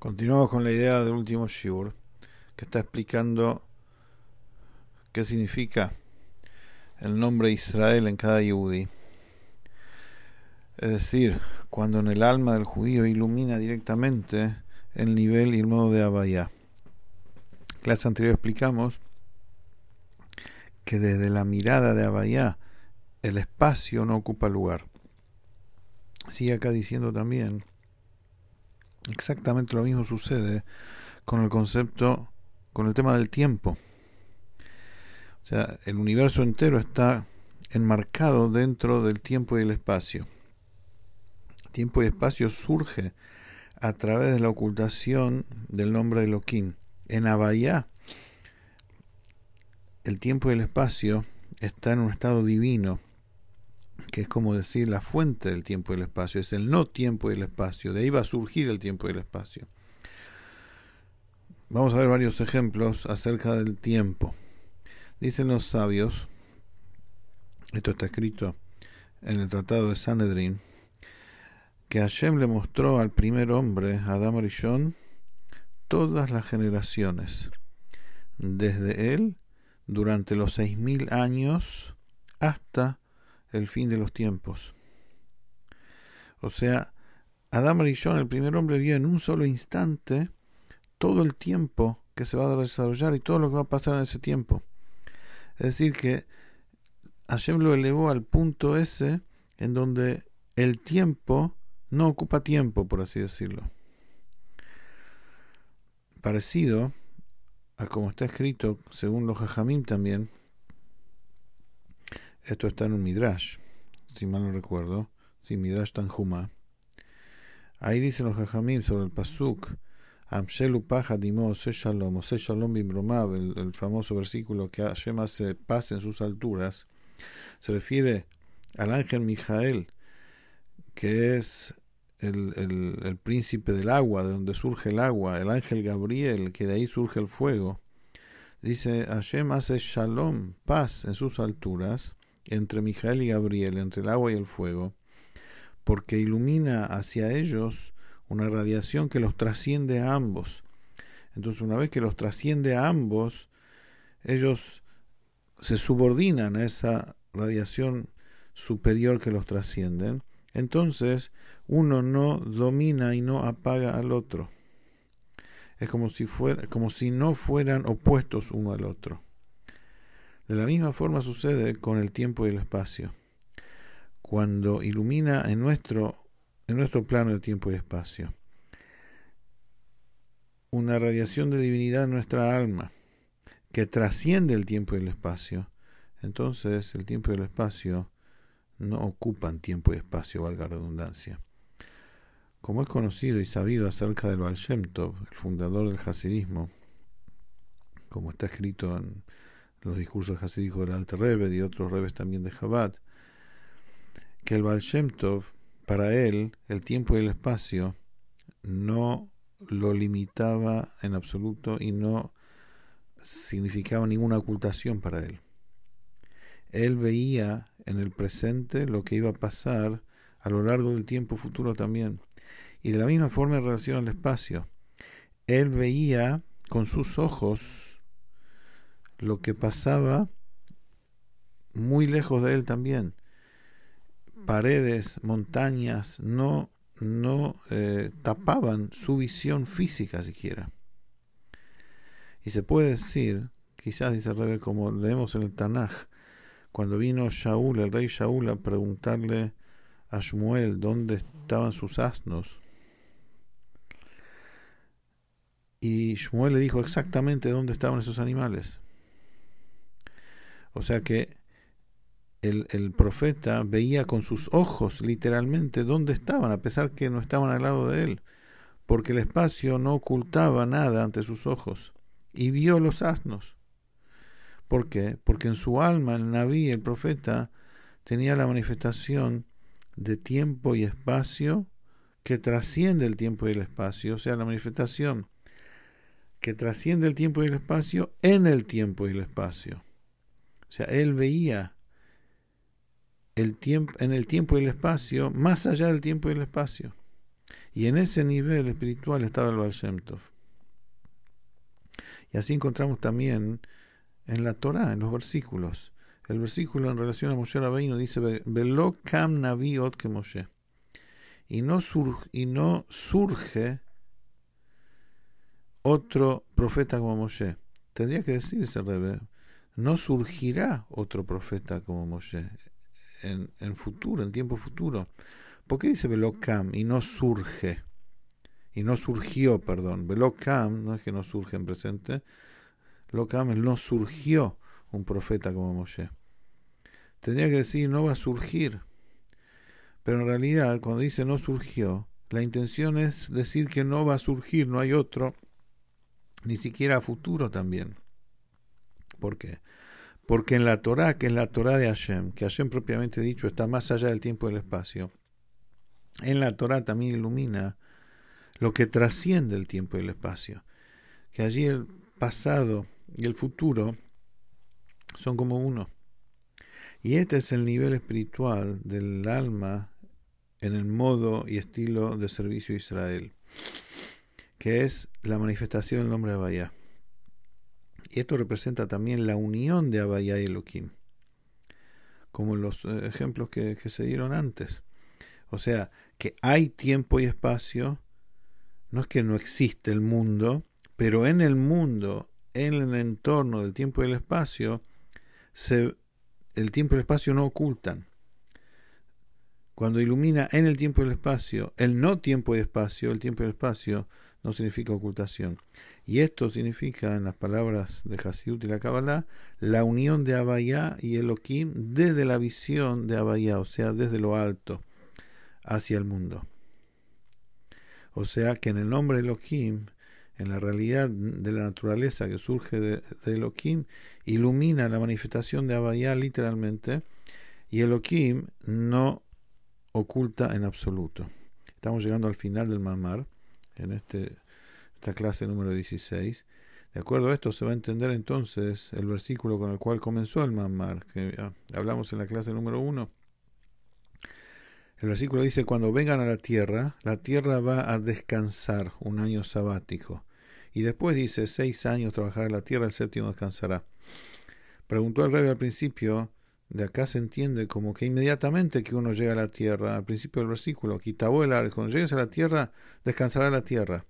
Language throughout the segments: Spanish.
Continuamos con la idea del último Shur, que está explicando qué significa el nombre Israel en cada Yehudi. Es decir, cuando en el alma del judío ilumina directamente el nivel y el modo de Abayá. Clase anterior explicamos que desde la mirada de Abayá el espacio no ocupa lugar. Sigue acá diciendo también Exactamente lo mismo sucede con el concepto, con el tema del tiempo. O sea, el universo entero está enmarcado dentro del tiempo y el espacio. Tiempo y espacio surge a través de la ocultación del nombre de Elohim. En Abayá, el tiempo y el espacio están en un estado divino que es como decir la fuente del tiempo y el espacio, es el no tiempo y el espacio, de ahí va a surgir el tiempo y el espacio. Vamos a ver varios ejemplos acerca del tiempo. Dicen los sabios, esto está escrito en el Tratado de Sanedrin, que Hashem le mostró al primer hombre, Adam Arishon, todas las generaciones, desde él durante los seis mil años hasta el fin de los tiempos. O sea, Adam Rishon, el primer hombre, vio en un solo instante todo el tiempo que se va a desarrollar y todo lo que va a pasar en ese tiempo. Es decir, que Hashem lo elevó al punto ese en donde el tiempo no ocupa tiempo, por así decirlo. Parecido a como está escrito, según los Jajamim también, esto está en un Midrash, si mal no recuerdo. Sí, Midrash Tanjuma. Ahí dicen los Jajamim sobre el Pasuk. Amshelu Pajadimo Shalom, Shalom Bimromav, el, el famoso versículo que Hashem hace paz en sus alturas, se refiere al ángel Mijael, que es el, el, el, príncipe del agua, de donde surge el agua, el ángel Gabriel, que de ahí surge el fuego. Dice, Hashem hace shalom, paz en sus alturas, entre Mijael y Gabriel, entre el agua y el fuego, porque ilumina hacia ellos una radiación que los trasciende a ambos. Entonces, una vez que los trasciende a ambos, ellos se subordinan a esa radiación superior que los trascienden. Entonces, uno no domina y no apaga al otro. Es como si no fueran opuestos uno al otro. De la misma forma sucede con el tiempo y el espacio. Cuando ilumina en nuestro, en nuestro plano de tiempo y espacio una radiación de divinidad en nuestra alma que trasciende el tiempo y el espacio, entonces el tiempo y el espacio no ocupan tiempo y espacio, valga la redundancia. Como es conocido y sabido acerca del Baal el fundador del hasidismo, como está escrito en los discursos hasídicos del Alter Rebbe y otros rebes también de Chabad, que el Baal Tov, para él, el tiempo y el espacio no lo limitaba en absoluto y no significaba ninguna ocultación para él. Él veía en el presente lo que iba a pasar a lo largo del tiempo futuro también. Y de la misma forma en relación al espacio. Él veía con sus ojos lo que pasaba muy lejos de él también. Paredes, montañas, no, no eh, tapaban su visión física siquiera. Y se puede decir, quizás dice Rebe, como leemos en el Tanaj, cuando vino Shaul, el rey Shaul, a preguntarle a Shmuel dónde estaban sus asnos. Y Shmuel le dijo exactamente dónde estaban esos animales. O sea que el, profeta veía con sus ojos literalmente dónde estaban, a pesar que no estaban al lado de él, porque el espacio no ocultaba nada ante sus ojos, y vio los asnos. ¿Por qué? Porque en su alma el Naví, el profeta, tenía la manifestación de tiempo y espacio que trasciende el tiempo y el espacio, o sea, la manifestación que trasciende el tiempo y el espacio en el tiempo y el espacio. O sea, él veía el tiempo, en el tiempo y el espacio más allá del tiempo y el espacio. Y en ese nivel espiritual estaba el Baal Tov. Y así encontramos también en la Torah, en los versículos. El versículo en relación a Moshe Rabbeinu dice, Velo kam que Moshe. Y no, y no surge otro profeta como Moshe. Tendría que decirse, Rebe, no surgirá otro profeta como Moshe en, en futuro, en tiempo futuro. ¿Por qué dice Velocam y no surge? Y no surgió, perdón. Velocam no es que no surge en presente. Velocam es no surgió un profeta como Moshe. Tendría que decir no va a surgir. Pero en realidad, cuando dice no surgió, la intención es decir que no va a surgir, no hay otro, ni siquiera futuro también. ¿Por qué? Porque en la Torah, que es la Torah de Hashem, que Hashem propiamente dicho está más allá del tiempo y del espacio, en la Torah también ilumina lo que trasciende el tiempo y el espacio. Que allí el pasado y el futuro son como uno. Y este es el nivel espiritual del alma en el modo y estilo de servicio a Israel, que es la manifestación del nombre de Abaya. Y esto representa también la unión de Abaya y Elohim, como los eh, ejemplos que, se dieron antes. O sea, que hay tiempo y espacio, no es que no existe el mundo, pero en el mundo, en el entorno del tiempo y el espacio, se, el tiempo y el espacio no ocultan. Cuando ilumina en el tiempo y el espacio, el no tiempo y espacio, el tiempo y el espacio no significa ocultación. Y esto significa, en las palabras de Hasidut y la Kabbalah, la unión de Abayá y Elohim desde la visión de Abayá, o sea, desde lo alto hacia el mundo. O sea que en el nombre de Elohim, en la realidad de la naturaleza que surge de, Elohim, ilumina la manifestación de Abayá literalmente, y Elohim no oculta en absoluto. Estamos llegando al final del Mamar, en este esta clase número 16. De acuerdo a esto se va a entender entonces el versículo con el cual comenzó el Mammar, que hablamos en la clase número 1. El versículo dice, cuando vengan a la tierra, la tierra va a descansar un año sabático. Y después dice, seis años trabajará la tierra, el séptimo descansará. Preguntó el rey al principio, de acá se entiende como que inmediatamente que uno llega a la tierra, al principio del versículo, quitabó el cuando llegues a la tierra, descansará la tierra.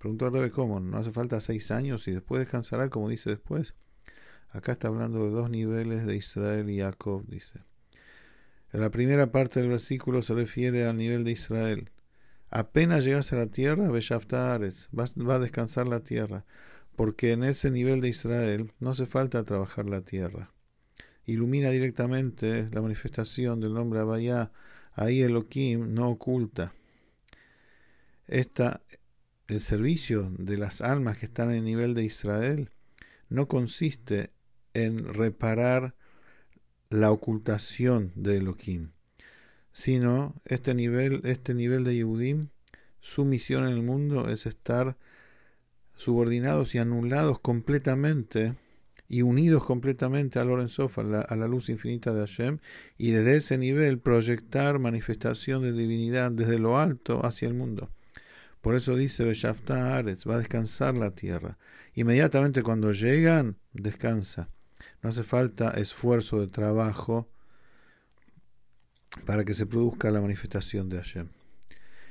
Preguntó al ¿cómo? ¿No hace falta seis años y después descansará, como dice después? Acá está hablando de dos niveles de Israel y Jacob, dice. En la primera parte del versículo se refiere al nivel de Israel. Apenas llegas a la tierra, Beshaftares, va a descansar la tierra, porque en ese nivel de Israel no hace falta trabajar la tierra. Ilumina directamente la manifestación del nombre Abayá, ahí Elohim no oculta. Esta el servicio de las almas que están en el nivel de Israel no consiste en reparar la ocultación de Elohim, sino este nivel, este nivel de Yehudim, su misión en el mundo es estar subordinados y anulados completamente y unidos completamente a Lorenzof, a la, a la luz infinita de Hashem, y desde ese nivel proyectar manifestación de divinidad desde lo alto hacia el mundo. Por eso dice Beshafta Aretz, va a descansar la tierra. Inmediatamente cuando llegan, descansa. No hace falta esfuerzo de trabajo para que se produzca la manifestación de Hashem.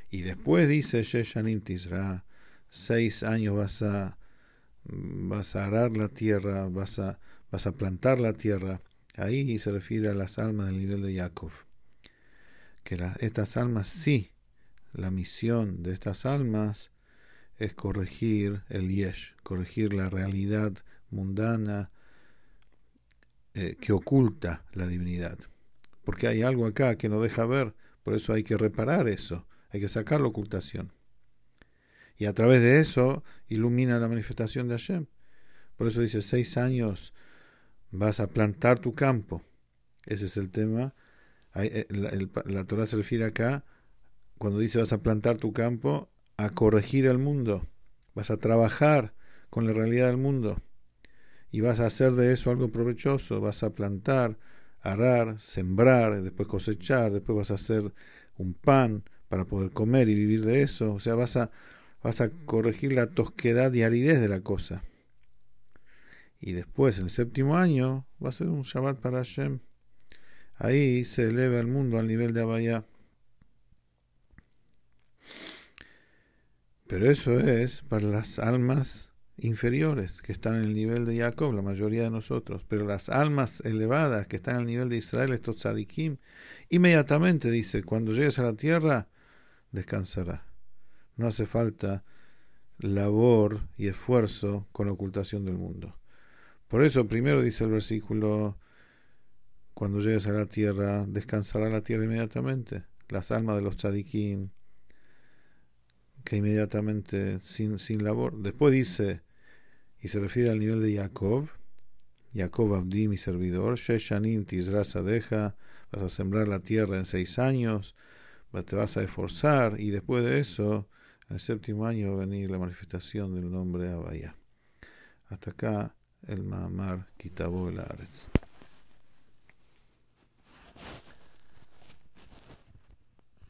Y después dice Sheshanim Tisra, seis años vas a, vas a arar la tierra, vas a, vas a plantar la tierra. Ahí se refiere a las almas del nivel de Jacob. Que estas almas sí la misión de estas almas es corregir el yesh, corregir la realidad mundana eh, que oculta la divinidad. Porque hay algo acá que no deja ver, por eso hay que reparar eso, hay que sacar la ocultación. Y a través de eso ilumina la manifestación de Hashem. Por eso dice, seis años vas a plantar tu campo. Ese es el tema. Eh, la, la Torah se refiere acá cuando dice vas a plantar tu campo, a corregir el mundo, vas a trabajar con la realidad del mundo y vas a hacer de eso algo provechoso, vas a plantar, arar, sembrar, después cosechar, después vas a hacer un pan, para poder comer y vivir de eso. O sea, vas a, vas a corregir la tosquedad y aridez de la cosa. Y después, en el séptimo año, va a ser un Shabbat para Hashem. Ahí se eleva el mundo al nivel de Abaya. Pero eso es para las almas inferiores que están en el nivel de Jacob, la mayoría de nosotros. Pero las almas elevadas que están al nivel de Israel, estos tzadikim, inmediatamente dice, cuando llegues a la tierra, descansará. No hace falta labor y esfuerzo con la ocultación del mundo. Por eso primero dice el versículo, cuando llegues a la tierra, descansará la tierra inmediatamente. Las almas de los tzadikim, que inmediatamente, sin, sin labor. Después dice, y se refiere al nivel de Jacob, Jacob Abdi, mi servidor, Sheshanim Tizrasa deja, vas a sembrar la tierra en seis años, te vas a esforzar, y después de eso, en el séptimo año va a venir la manifestación del nombre Abaya. Hasta acá el Mahamar el Aretz.